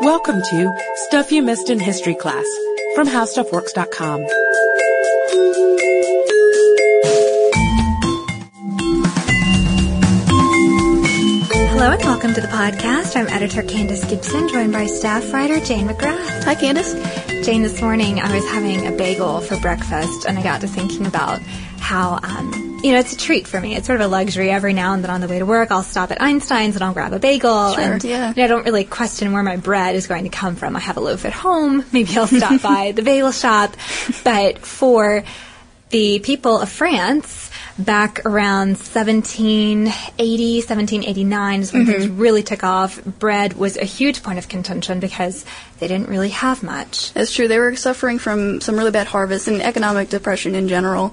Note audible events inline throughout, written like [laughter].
Welcome to Stuff You Missed in History Class from HowStuffWorks.com. Hello and welcome to the podcast. I'm editor Candace Gibson, joined by staff writer Jane McGrath. Hi, Candace. Jane, this morning I was having a bagel for breakfast, and I got to thinking about how, um, you know, it's a treat for me. It's sort of a luxury. Every now and then on the way to work, I'll stop at Einstein's and I'll grab a bagel. Sure, and yeah. you know, I don't really question where my bread is going to come from. I have a loaf at home. Maybe I'll stop [laughs] by the bagel shop. But for the people of France, back around 1780, 1789 is when things really took off. Bread was a huge point of contention because they didn't really have much. That's true. They were suffering from some really bad harvests and economic depression in general.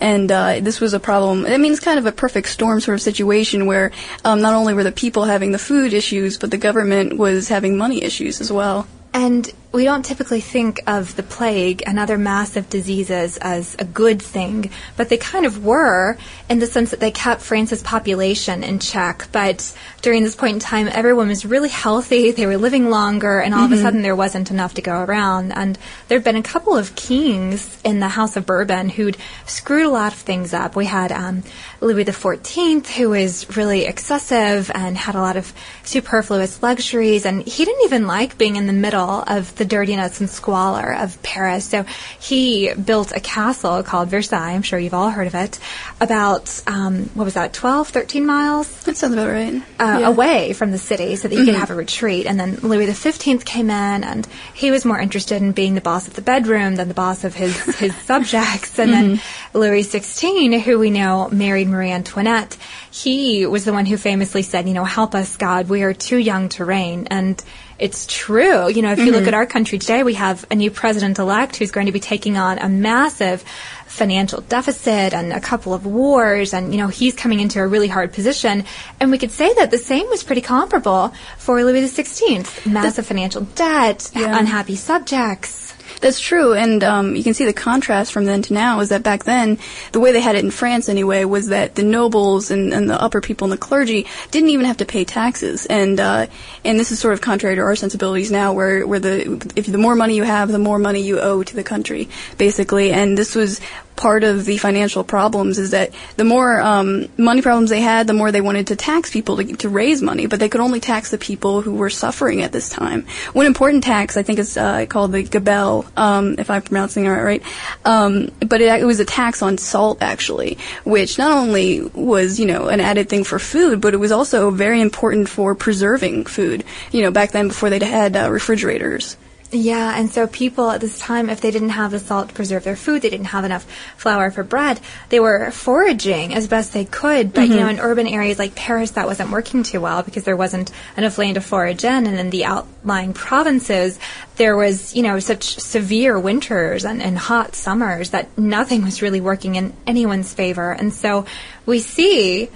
And uh, this was a problem. I mean, it's kind of a perfect storm sort of situation where um, not only were the people having the food issues, but the government was having money issues as well. And we don't typically think of the plague and other massive diseases as a good thing, but they kind of were in the sense that they kept France's population in check. But during this point in time, everyone was really healthy, they were living longer, and all of a sudden there wasn't enough to go around. And there had been a couple of kings in the House of Bourbon who'd screwed a lot of things up. We had um, Louis XIV, who was really excessive and had a lot of superfluous luxuries, and he didn't even like being in the middle of the dirtiness and squalor of Paris. So he built a castle called Versailles. I'm sure you've all heard of it. About um, what was that, 12, 13 miles That sounds about right. uh, Yeah. Mm-hmm. away from the city so that he could have a retreat. And then Louis XV came in, and he was more interested in being the boss of the bedroom than the boss of his, [laughs] his subjects. And then Mm-hmm. Louis XVI, who we know married Marie Antoinette, he was the one who famously said, you know, help us, God, we are too young to reign. And it's true. You know, if you Mm-hmm. look at our country today, we have a new president elect who's going to be taking on a massive financial deficit and a couple of wars and you know he's coming into a really hard position and we could say that the same was pretty comparable for Louis XVI massive financial debt Yeah. unhappy subjects That's true, and um, you can see the contrast from then to now is that back then, the way they had it in France anyway, was that the nobles and, and the upper people and the clergy didn't even have to pay taxes, and uh, and this is sort of contrary to our sensibilities now, where where the if the more money you have, the more money you owe to the country, basically, and this was part of the financial problems is that the more um, money problems they had, the more they wanted to tax people to, to raise money, but they could only tax the people who were suffering at this time. One important tax, I think, is uh, called the gabelle, um, if I'm pronouncing it right. Um, but it, it was a tax on salt, actually, which not only was, you know, an added thing for food, but it was also very important for preserving food. You know, back then before they had uh, refrigerators. Yeah, and so people at this time, if they didn't have the salt to preserve their food, they didn't have enough flour for bread, they were foraging as best they could. But, you know, mm-hmm. in urban areas like Paris, that wasn't working too well because there wasn't enough land to forage in. And in the outlying provinces, there was, you know, such severe winters and, and hot summers that nothing was really working in anyone's favor. And so we see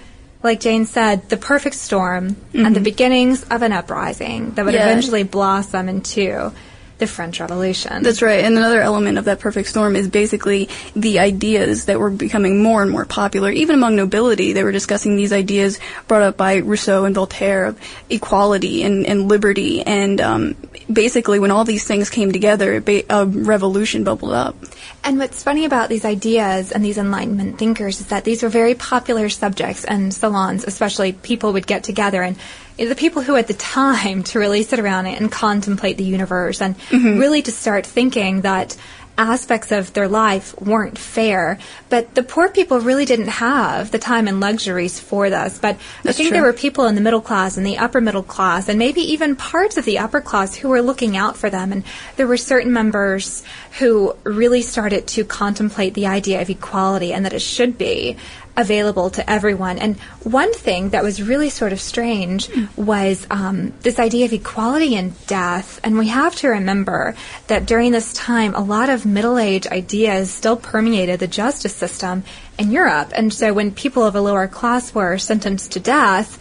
like Jane said, the perfect storm and the mm-hmm. beginnings of an uprising that would Yeah. eventually blossom into the French Revolution. That's right. And another element of that perfect storm is basically the ideas that were becoming more and more popular. Even among nobility, they were discussing these ideas brought up by Rousseau and Voltaire of equality and, and liberty. And um, basically, when all these things came together, ba- a revolution bubbled up. And what's funny about these ideas and these Enlightenment thinkers is that these were very popular subjects, and salons, especially, people would get together and the people who had the time to really sit around it and contemplate the universe and mm-hmm. really to start thinking that aspects of their life weren't fair. But the poor people really didn't have the time and luxuries for this. But I think true. there were people in the middle class and the upper middle class and maybe even parts of the upper class who were looking out for them. And there were certain members who really started to contemplate the idea of equality and that it should be available to everyone. And one thing that was really sort of strange was um, this idea of equality in death. And we have to remember that during this time, a lot of middle age ideas still permeated the justice system in Europe. And so when people of a lower class were sentenced to death,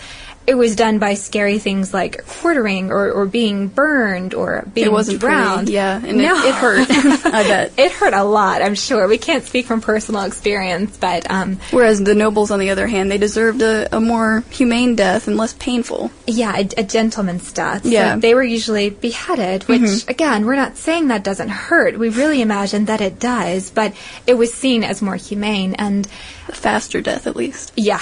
it was done by scary things like quartering or, or being burned or being It wasn't pretty, drowned. yeah, and it- no. it hurt, I [laughs] bet. It hurt a lot, I'm sure. We can't speak from personal experience, but um, Whereas the nobles, on the other hand, they deserved a, a more humane death and less painful. yeah, a, a gentleman's death. So Yeah. they were usually beheaded, which, again, we're not saying that doesn't hurt. We really imagine that it does, but it was seen as more humane. And A faster death, at least. Yeah.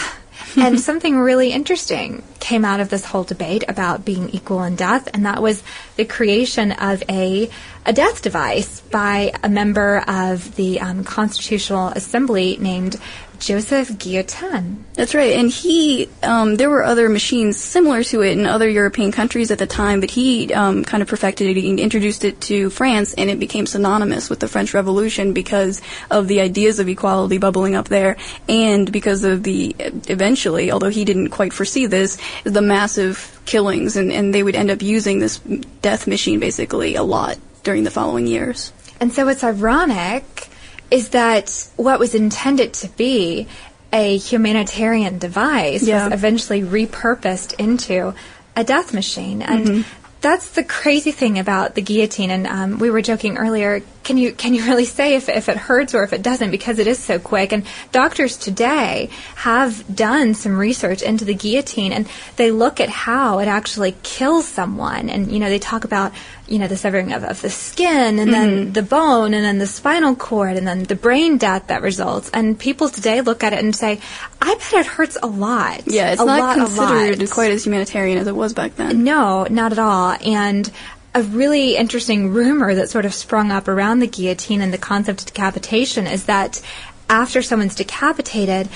And something really interesting came out of this whole debate about being equal in death, and that was the creation of a a death device by a member of the um, Constitutional Assembly named Joseph Guillotin. That's right, and he, um, there were other machines similar to it in other European countries at the time, but he um, kind of perfected it and introduced it to France, and it became synonymous with the French Revolution because of the ideas of equality bubbling up there, and because of the, eventually, although he didn't quite foresee this, the massive killings, and, and they would end up using this death machine basically a lot during the following years. And so it's ironic is that what was intended to be a humanitarian device Yeah. was eventually repurposed into a death machine. And that's the crazy thing about the guillotine. And um, we were joking earlier. Can you can you really say if, if it hurts or if it doesn't because it is so quick? And doctors today have done some research into the guillotine and they look at how it actually kills someone. And you know they talk about you know the severing of, of the skin and then mm-hmm. the bone and then the spinal cord and then the brain death that results. And people today look at it and say, I bet it hurts a lot. Yeah, it's a not lot, considered quite as humanitarian as it was back then. No, not at all. And a really interesting rumor that sort of sprung up around the guillotine and the concept of decapitation is that after someone's decapitated,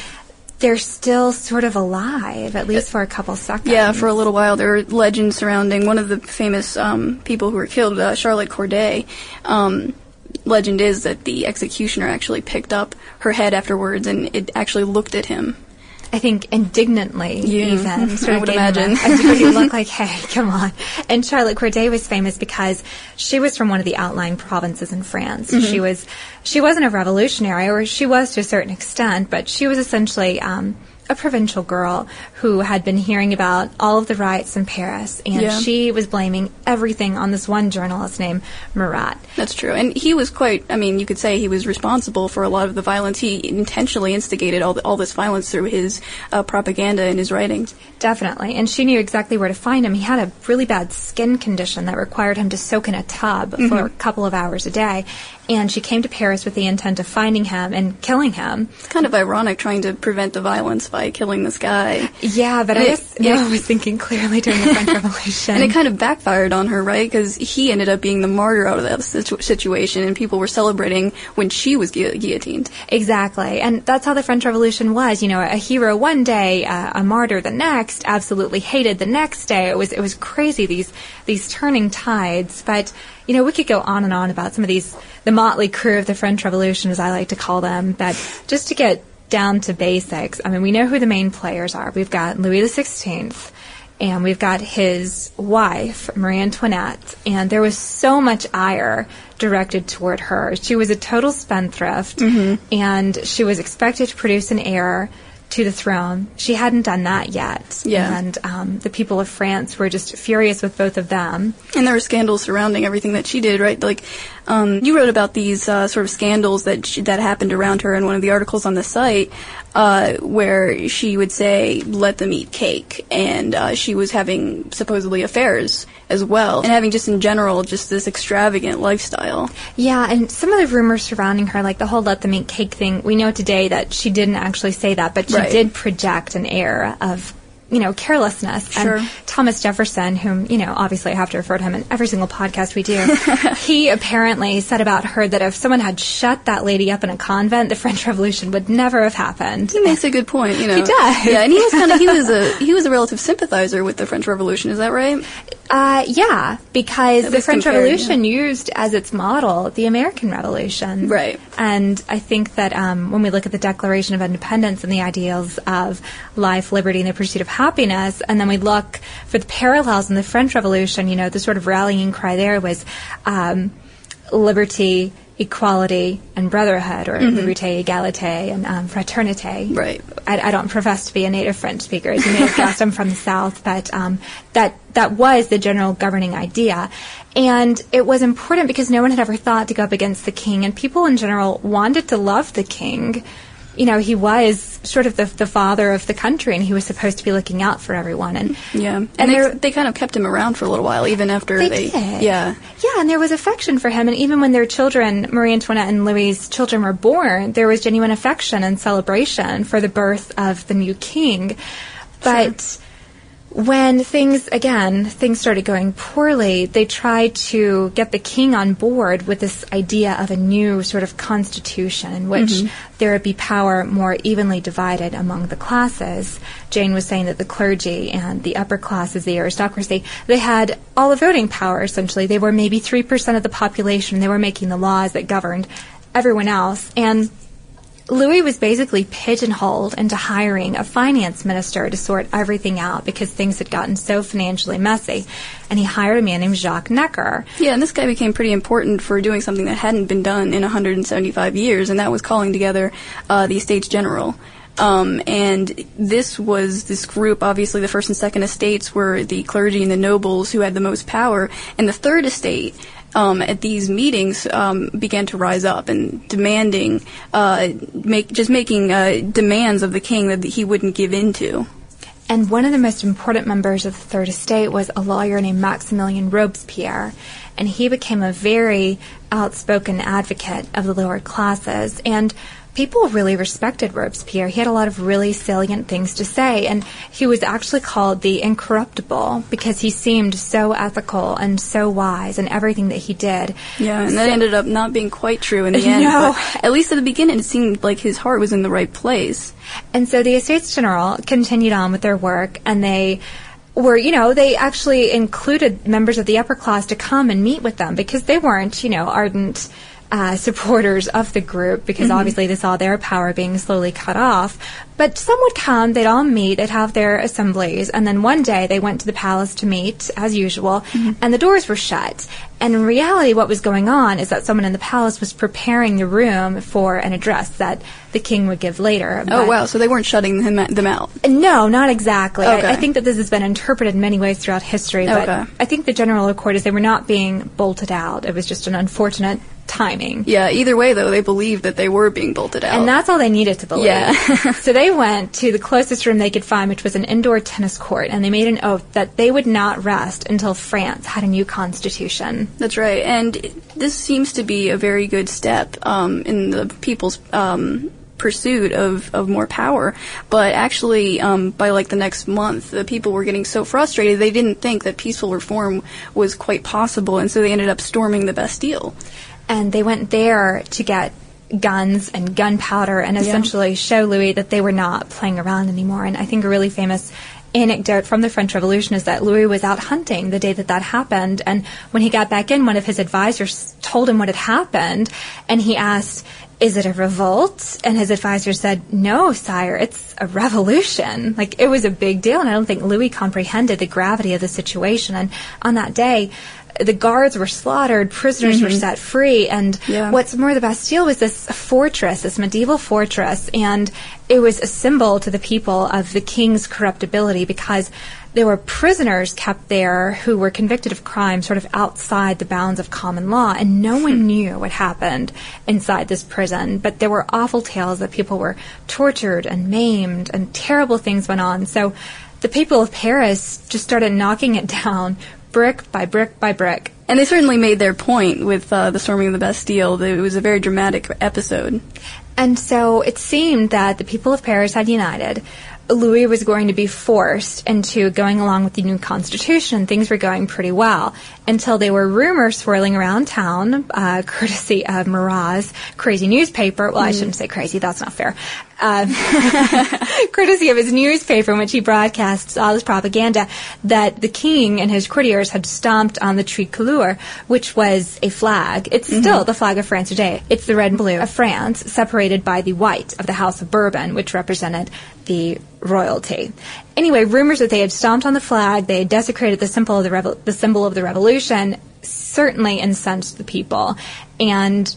they're still sort of alive, at least for a couple seconds. Yeah, for a little while there are legends surrounding one of the famous um, people who were killed, uh, Charlotte Corday. Um, legend is that the executioner actually picked up her head afterwards and it actually looked at him. I think indignantly, Yeah, even. [laughs] I Sort would imagine. I dirty look like, [laughs] hey, come on. And Charlotte Corday was famous because she was from one of the outlying provinces in France. Mm-hmm. She was, she wasn't a revolutionary, or she was to a certain extent, but she was essentially, um, a provincial girl who had been hearing about all of the riots in Paris, and Yeah. she was blaming everything on this one journalist named Marat. That's true. And he was quite, I mean, you could say he was responsible for a lot of the violence. He intentionally instigated all, the, all this violence through his uh, propaganda and his writings. Definitely. And she knew exactly where to find him. He had a really bad skin condition that required him to soak in a tub for a couple of hours a day. And she came to Paris with the intent of finding him and killing him. It's kind of ironic trying to prevent the violence by killing this guy. Yeah, but I And guess one was thinking clearly during the French [laughs] Revolution. And it kind of backfired on her, right? Because he ended up being the martyr out of that situ- situation, and people were celebrating when she was gu- guillotined. Exactly. And that's how the French Revolution was. You know, a hero one day, uh, a martyr the next, absolutely hated the next day. It was, it was crazy, these, these turning tides. But, you know, we could go on and on about some of these, the motley crew of the French Revolution, as I like to call them. But just to get down to basics, I mean, we know who the main players are. We've got Louis XVI. And we've got his wife, Marie Antoinette, and there was so much ire directed toward her. She was a total spendthrift, mm-hmm. and she was expected to produce an heir to the throne. She hadn't done that yet. Yeah. And um, the people of France were just furious with both of them. And there were scandals surrounding everything that she did, right? Like, um, you wrote about these uh, sort of scandals that she, that happened around her in one of the articles on the site, uh, where she would say, "Let them eat cake," and uh, she was having supposedly affairs as well, and having just in general just this extravagant lifestyle. Yeah, and some of the rumors surrounding her, like the whole let them eat cake thing, we know today that she didn't actually say that, but she Right. did project an air of, you know, carelessness. Sure. And Thomas Jefferson, whom, you know, obviously I have to refer to him in every single podcast we do, [laughs] he apparently said about her that if someone had shut that lady up in a convent, the French Revolution would never have happened. He makes a good point, you know. He does. Yeah, and he was kind of he [laughs] was a he was a relative sympathizer with the French Revolution. Is that right? Uh, yeah, because the French compared, Revolution used as its model the American Revolution. Right. And I think that um, when we look at the Declaration of Independence and the ideals of life, liberty, and the pursuit of happiness, and then we look for the parallels in the French Revolution, you know, the sort of rallying cry there was um, liberty, equality and brotherhood, or liberté, égalité, and um, fraternité. Right. I, I don't profess to be a native French speaker, as you may have [laughs] guessed. I'm from the South, but um, that that was the general governing idea, and it was important because no one had ever thought to go up against the king, and people in general wanted to love the king. You know, he was sort of the, the father of the country, and he was supposed to be looking out for everyone. And Yeah, and, And they, they kind of kept him around for a little while, even after They they. did. Yeah. Yeah, and there was affection for him. And even when their children, Marie Antoinette and Louis's children, were born, there was genuine affection and celebration for the birth of the new king. But when things, again, things started going poorly, they tried to get the king on board with this idea of a new sort of constitution in which mm-hmm. there would be power more evenly divided among the classes. Jane was saying that the clergy and the upper classes, the aristocracy, they had all the voting power essentially. They were maybe 3% of the population. They were making the laws that governed everyone else. And Louis was basically pigeonholed into hiring a finance minister to sort everything out because things had gotten so financially messy. And he hired a man named Jacques Necker. Yeah, and this guy became pretty important for doing something that hadn't been done in 175 years, and that was calling together uh, the Estates General. Um, and this was this group. Obviously, the first and second estates were the clergy and the nobles who had the most power, and the third estate. Um, at these meetings, um, began to rise up and demanding, uh, make just making uh, demands of the king that he wouldn't give in to. And one of the most important members of the Third Estate was a lawyer named Maximilian Robespierre. And he became a very outspoken advocate of the lower classes. And people really respected Robespierre. He had a lot of really salient things to say. And he was actually called the incorruptible because he seemed so ethical and so wise in everything that he did. Yeah, and that ended up not being quite true in the end. [laughs] No. but at least at the beginning, it seemed like his heart was in the right place. And so the Estates General continued on with their work, and they were, you know, they actually included members of the upper class to come and meet with them because they weren't, you know, ardent uh, supporters of the group because obviously they saw their power being slowly cut off. But some would come, they'd all meet, they'd have their assemblies, and then one day they went to the palace to meet, as usual, and the doors were shut. And in reality, what was going on is that someone in the palace was preparing the room for an address that the king would give later. Oh wow! So they weren't shutting him, them out. no, not exactly. Okay. I, I think that this has been interpreted in many ways throughout history, but Okay. I think the general accord is they were not being bolted out. It was just an unfortunate timing. Yeah. Either way, though, they believed that they were being bolted out. And that's all they needed to believe. Yeah. [laughs] [laughs] so they went to the closest room they could find, which was an indoor tennis court, and they made an oath that they would not rest until France had a new constitution. That's right. And this seems to be a very good step um, in the people's um, pursuit of, of more power. But actually, um, by like the next month, the people were getting so frustrated they didn't think that peaceful reform was quite possible, and so they ended up storming the Bastille. and they went there to get guns and gunpowder and essentially show Louis that they were not playing around anymore. And I think a really famous anecdote from the French Revolution is that Louis was out hunting the day that that happened. And when he got back in, one of his advisors told him what had happened. And he asked, is it a revolt? And his advisor said, no, sire, it's a revolution. Like, it was a big deal. And I don't think Louis comprehended the gravity of the situation. And on that day, the guards were slaughtered, prisoners were mm-hmm. set free, and Yeah. what's more, the Bastille was this fortress, this medieval fortress, and it was a symbol to the people of the king's corruptibility because there were prisoners kept there who were convicted of crime sort of outside the bounds of common law, and no hmm. one knew what happened inside this prison. But there were awful tales that people were tortured and maimed, and terrible things went on. So the people of Paris just started knocking it [laughs] down brick by brick by brick. And they certainly made their point with uh, the storming of the Bastille. It was a very dramatic episode. And so it seemed that the people of Paris had united. Louis was going to be forced into going along with the new constitution. Things were going pretty well until there were rumors swirling around town, uh, courtesy of Marat's crazy newspaper. Well, I shouldn't say crazy. That's not fair. Um, [laughs] courtesy of his newspaper in which he broadcasts all his propaganda that the king and his courtiers had stomped on the tricolore, which was a flag. It's still the flag of France today. It's the red and blue of France, separated by the white of the House of Bourbon, which represented the royalty. Anyway, rumors that they had stomped on the flag, they had desecrated the symbol of the, revol- the symbol of the revolution, certainly incensed the people. And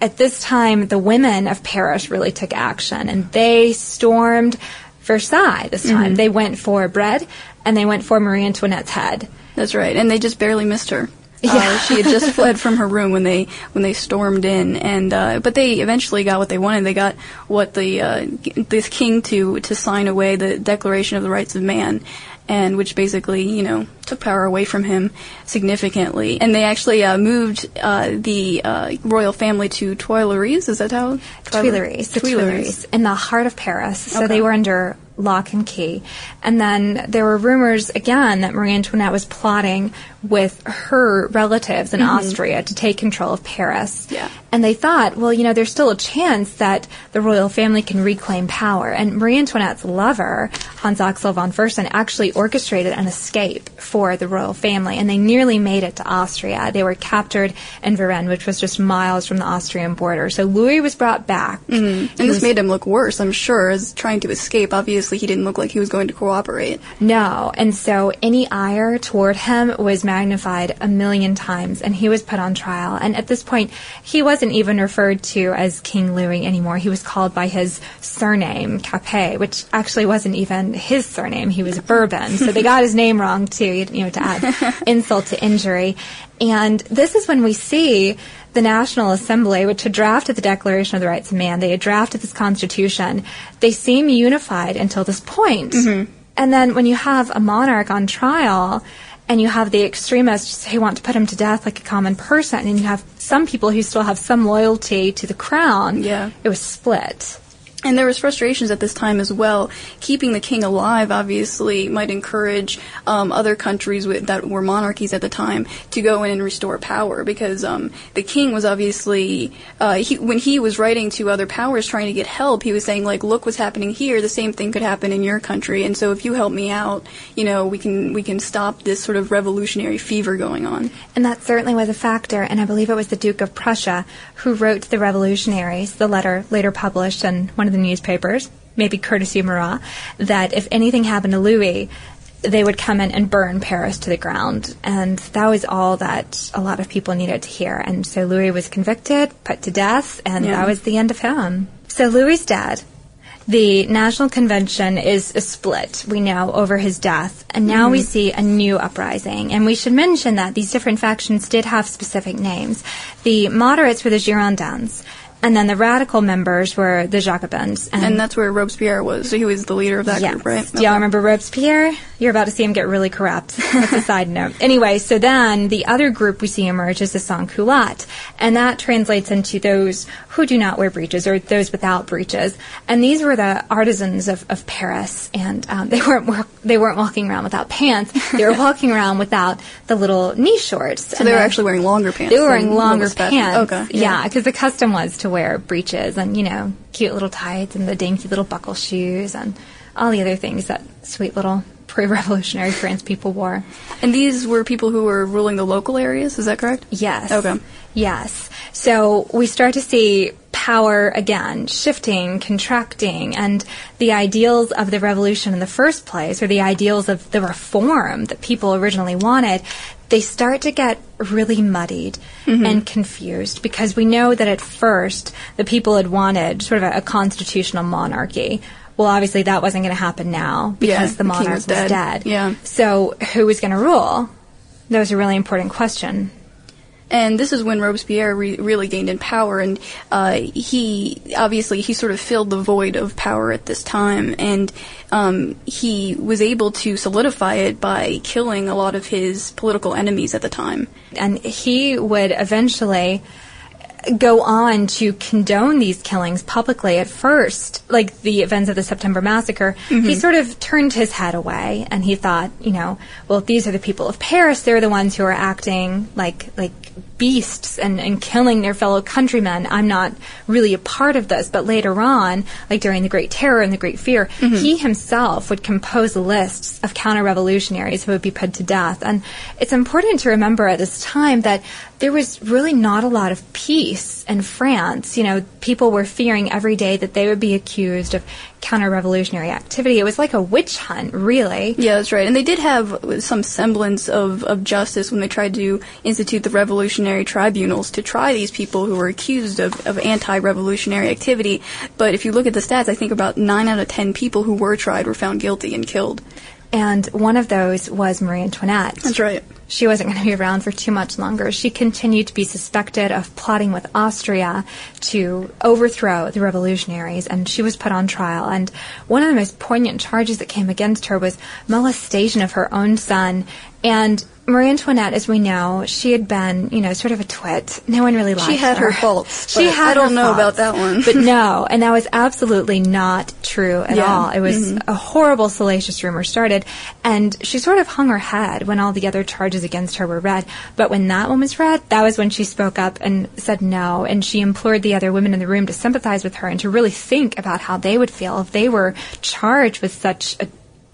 at this time, the women of Paris really took action and they stormed Versailles this time. Mm-hmm. They went for bread and they went for Marie Antoinette's head. That's right, and they just barely missed her. [laughs] Uh, Yeah. she had just fled from her room when they when they stormed in, and uh, but they eventually got what they wanted. They got what the uh, this king to to sign away the Declaration of the Rights of Man, and which basically you know took power away from him significantly. And they actually uh, moved uh, the uh, royal family to Tuileries. Is that how Tuileries, the Tuileries, in the heart of Paris. So Okay. they were under lock and key. And then there were rumors again that Marie Antoinette was plotting with her relatives in Austria to take control of Paris. Mm-hmm. Yeah. And they thought, well, you know, there's still a chance that the royal family can reclaim power. And Marie Antoinette's lover, Hans Axel von Fersen, actually orchestrated an escape for the royal family, and they nearly made it to Austria. They were captured in Varennes, which was just miles from the Austrian border. So Louis was brought back. Mm-hmm. And this made him look worse, I'm sure, as trying to escape. Obviously, he didn't look like he was going to cooperate. No, and so any ire toward him was magnified a million times, and he was put on trial. And at this point, he wasn't even referred to as King Louis anymore. He was called by his surname, Capet, which actually wasn't even his surname. He was Bourbon, so they got his name wrong too. You know, to add [laughs] insult to injury. And this is when we see the National Assembly, which had drafted the Declaration of the Rights of Man, they had drafted this Constitution. They seem unified until this point. Mm-hmm. And then when you have a monarch on trial and you have the extremists who want to put him to death like a common person, and you have some people who still have some loyalty to the crown, Yeah. it was split. And there was frustrations at this time as well. Keeping the king alive, obviously, might encourage um, other countries with, that were monarchies at the time to go in and restore power. Because um, the king was obviously, uh, he, when he was writing to other powers trying to get help, he was saying like, "Look what's happening here. The same thing could happen in your country. And so if you help me out, you know, we can we can stop this sort of revolutionary fever going on." And that certainly was a factor, and I believe it was the Duke of Prussia who wrote the revolutionaries, the letter later published in one of the newspapers, maybe courtesy of Marat, that if anything happened to Louis, they would come in and burn Paris to the ground. And that was all that a lot of people needed to hear. And so Louis was convicted, put to death, and Yeah. that was the end of him. So Louis is dead. The National Convention is a split, we know, over his death. And now we mm-hmm. see a new uprising. And we should mention that these different factions did have specific names. The moderates were the Girondins. And then the radical members were the Jacobins. And that's where Robespierre was. So he was the leader of that Yes. group, right? Do y'all remember Robespierre? You're about to see him get really corrupt. [laughs] That's a side note. Anyway, so then the other group we see emerge is the sans-culottes, and that translates into those who do not wear breeches or those without breeches. And these were the artisans of, of Paris, and um, they weren't they weren't walking around without pants. They were [laughs] walking around without the little knee shorts. So they were actually wearing longer pants. They were wearing longer what was fashion. pants. Okay. Yeah, because the custom was to wear breeches and, you know, cute little tights and the dainty little buckle shoes and all the other things that sweet little [laughs] pre-revolutionary France people wore. And these were people who were ruling the local areas, is that correct? Yes. Okay. Yes. So we start to see power again shifting, contracting, and the ideals of the revolution in the first place, or the ideals of the reform that people originally wanted, they start to get really muddied mm-hmm. and confused because we know that at first the people had wanted sort of a, a constitutional monarchy. Well, obviously that wasn't going to happen now because Yeah, the the monarch was was dead. dead. Yeah. So who was going to rule? That was a really important question. And this is when Robespierre re- really gained in power, and uh, he obviously he sort of filled the void of power at this time, and um, he was able to solidify it by killing a lot of his political enemies at the time. and he would eventually go on to condone these killings publicly at first like the events of the september massacre he mm-hmm. sort of turned his head away and he thought you know well these are the people of paris. They're the ones who are acting like like beasts and, and killing their fellow countrymen. I'm not really a part of this. But later on like during the great terror and the great fear mm-hmm. he himself would compose lists of counter-revolutionaries who would be put to death. And it's important to remember at this time that there was really not a lot of peace in France. You know, people were fearing every day that they would be accused of counter-revolutionary activity. It was like a witch hunt, really. Yeah, that's right. And they did have some semblance of, of justice when they tried to institute the revolutionary tribunals to try these people who were accused of, of anti-revolutionary activity. But if you look at the stats, I think about 9 out of 10 people who were tried were found guilty and killed. And one of those was Marie Antoinette. That's right she wasn't going to be around for too much longer. She continued to be suspected of plotting with Austria to overthrow the revolutionaries, and she was put on trial. And one of the most poignant charges that came against her was molestation of her own son. And Marie Antoinette, as we know, she had been, you know, sort of a twit. No one really liked her. She had her, faults. She had. I don't know faults. about that one. but [laughs] no, and that was absolutely not true at yeah. all. It was mm-hmm. a horrible, salacious rumor started, and she sort of hung her head when all the other charges against her were read. But when that one was read, that was when she spoke up and said no, and she implored the other women in the room to sympathize with her and to really think about how they would feel if they were charged with such a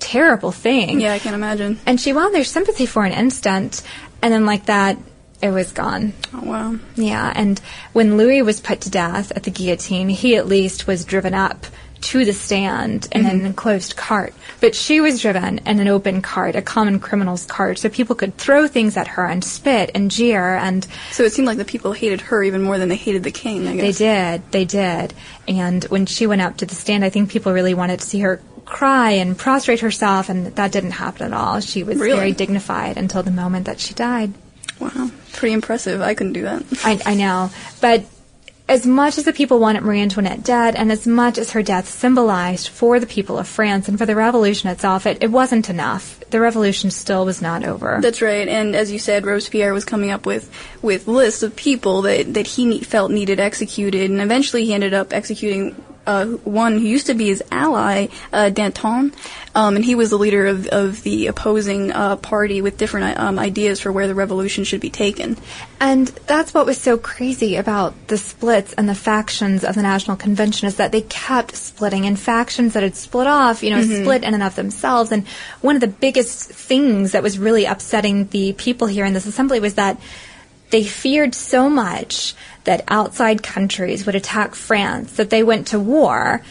terrible thing. Yeah, I can imagine. And she won their sympathy for an instant, and then like that, it was gone. Oh, wow. Yeah, and when Louis was put to death at the guillotine, he at least was driven up to the stand in mm-hmm. an enclosed cart. But she was driven in an open cart, a common criminal's cart, so people could throw things at her and spit and jeer and So it seemed like the people hated her even more than they hated the king, I guess. They did, they did. And when she went up to the stand, I think people really wanted to see her cry and prostrate herself, and that didn't happen at all. She was really? very dignified until the moment that she died. Wow, pretty impressive. I couldn't do that. I, I know, but as much as the people wanted Marie Antoinette dead, and as much as her death symbolized for the people of France and for the revolution itself, it, it wasn't enough. The revolution still was not over. That's right, and as you said, Robespierre was coming up with, with lists of people that, that he felt needed executed, and eventually he ended up executing uh, one who used to be his ally, uh, Danton, um, and he was the leader of, of the opposing uh, party with different um, ideas for where the revolution should be taken. And that's what was so crazy about the splits and the factions of the National Convention is that they kept splitting, and factions that had split off, you know, mm-hmm. split in and of themselves. And one of the biggest things that was really upsetting the people here in this assembly was that they feared so much that outside countries would attack France that they went to war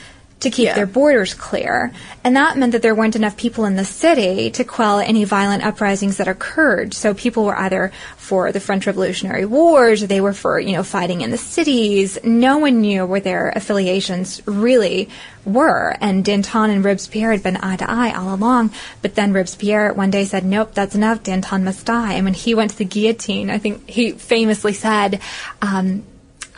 to keep yeah. their borders clear. And that meant that there weren't enough people in the city to quell any violent uprisings that occurred. So people were either for the French Revolutionary Wars or they were for, you know, fighting in the cities. No one knew where their affiliations really were. And Danton and Robespierre had been eye to eye all along. But then Robespierre one day said, nope, that's enough. Danton must die. And when he went to the guillotine, I think he famously said, um,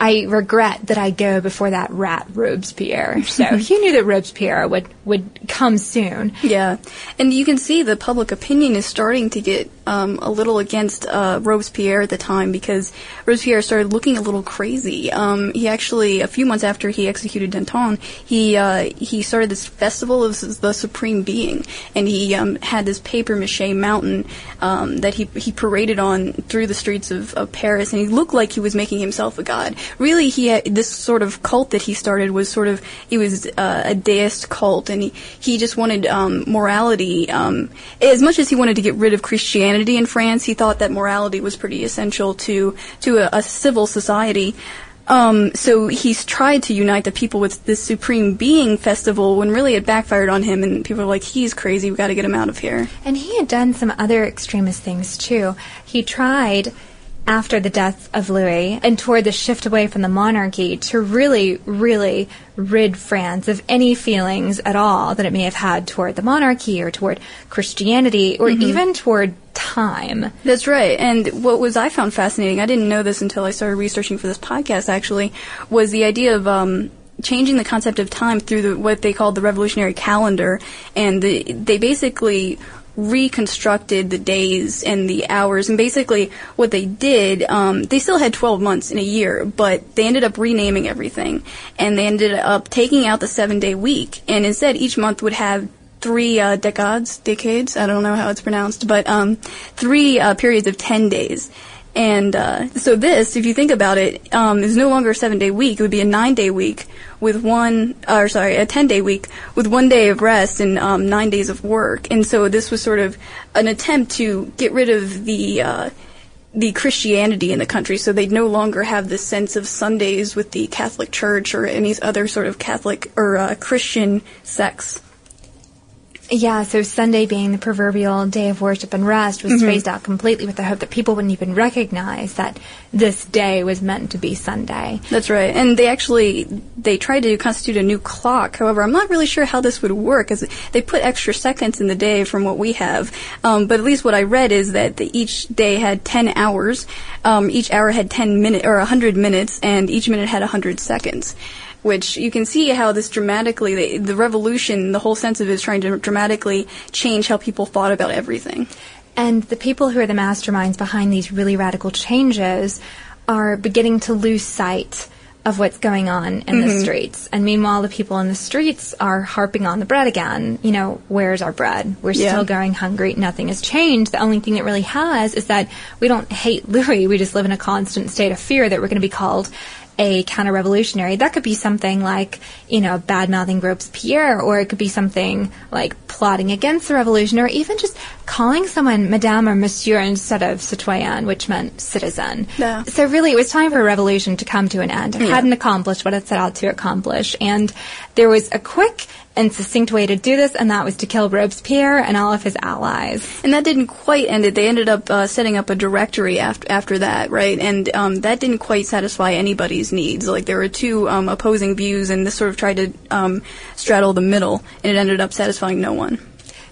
I regret that I go before that rat Robespierre. So he knew that Robespierre would, would come soon. Yeah. And you can see the public opinion is starting to get um, a little against uh, Robespierre at the time because Robespierre started looking a little crazy. Um, he actually, a few months after he executed Danton, he uh, he started this festival of the Supreme Being, and he um, had this paper mache mountain um, that he he paraded on through the streets of, of Paris, and he looked like he was making himself a god really he had, this sort of cult that he started was sort of it was uh, a deist cult, and he he just wanted um, morality. Um, as much as he wanted to get rid of Christianity in France, he thought that morality was pretty essential to to a, a civil society. Um, so he's tried to unite the people with this Supreme Being festival when really it backfired on him, and people are like, he's crazy, we've got to get him out of here. And he had done some other extremist things too. He tried after the death of Louis and toward the shift away from the monarchy to really, really rid France of any feelings at all that it may have had toward the monarchy or toward Christianity or mm-hmm. even toward time. That's right. And what was I found fascinating, I didn't know this until I started researching for this podcast actually, was the idea of um, changing the concept of time through the, what they called the revolutionary calendar, and the, they basically reconstructed the days and the hours. And basically, what they did, um, they still had 12 months in a year, but they ended up renaming everything. And they ended up taking out the seven day week. And instead, each month would have three uh, decades, decades, I don't know how it's pronounced, but um, three uh, periods of 10 days. And uh, so this, if you think about it, um, is no longer a seven-day week. It would be a nine-day week with one, or sorry, a ten-day week with one day of rest and um, nine days of work. And so this was sort of an attempt to get rid of the uh, the Christianity in the country, so they'd no longer have this sense of Sundays with the Catholic Church or any other sort of Catholic or uh, Christian sects. Yeah, so Sunday being the proverbial day of worship and rest was mm-hmm. phased out completely with the hope that people wouldn't even recognize that this day was meant to be Sunday. That's right. And they actually they tried to constitute a new clock. However, I'm not really sure how this would work as they put extra seconds in the day from what we have. Um, but at least what I read is that the, each day had 10 hours. Um, each hour had 10 minutes or 100 minutes and each minute had 100 seconds which you can see how this dramatically, the, the revolution, the whole sense of it is trying to dramatically change how people thought about everything. And the people who are the masterminds behind these really radical changes are beginning to lose sight of what's going on in mm-hmm. the streets. And meanwhile, the people in the streets are harping on the bread again. You know, where's our bread? We're yeah. still going hungry. Nothing has changed. The only thing that really has is that we don't hate Louis. We just live in a constant state of fear that we're going to be called a counter revolutionary. That could be something like, you know, bad mouthing Robespierre, or it could be something like plotting against the revolution, or even just calling someone Madame or Monsieur instead of citoyen, which meant citizen. Yeah. So really, it was time for a revolution to come to an end. It yeah. hadn't accomplished what it set out to accomplish, and there was a quick and succinct way to do this, and that was to kill Robespierre and all of his allies. And that didn't quite end it. They ended up uh, setting up a directory after after that, right? And um, that didn't quite satisfy anybody's needs. Like there were two um, opposing views, and this sort of tried to um, straddle the middle, and it ended up satisfying no one.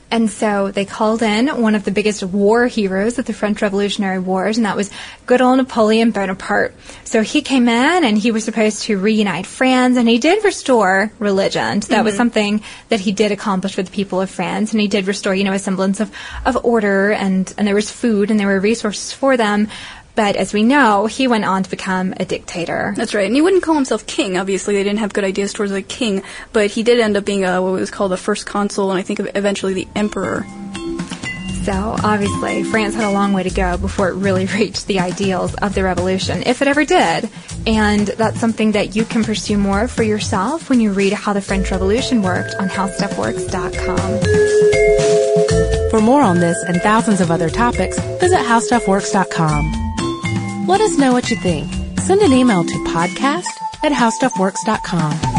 And so they called in one of the biggest war heroes of the French Revolutionary Wars, and that was good old Napoleon Bonaparte. So he came in and he was supposed to reunite France, and he did restore religion. So that mm-hmm. was something that he did accomplish for the people of France, and he did restore, you know, a semblance of, of order, and, and there was food and there were resources for them. But as we know, he went on to become a dictator. That's right. And he wouldn't call himself king. Obviously, they didn't have good ideas towards a king. But he did end up being a, what was called the first consul, and I think eventually the emperor. So, obviously, France had a long way to go before it really [laughs] reached the ideals of the revolution, if it ever did. And that's something that you can pursue more for yourself when you read How the French Revolution Worked on HowStuffWorks.com. For more on this and thousands of other topics, visit HowStuffWorks.com. Let us know what you think. Send an email to podcast at howstuffworks.com.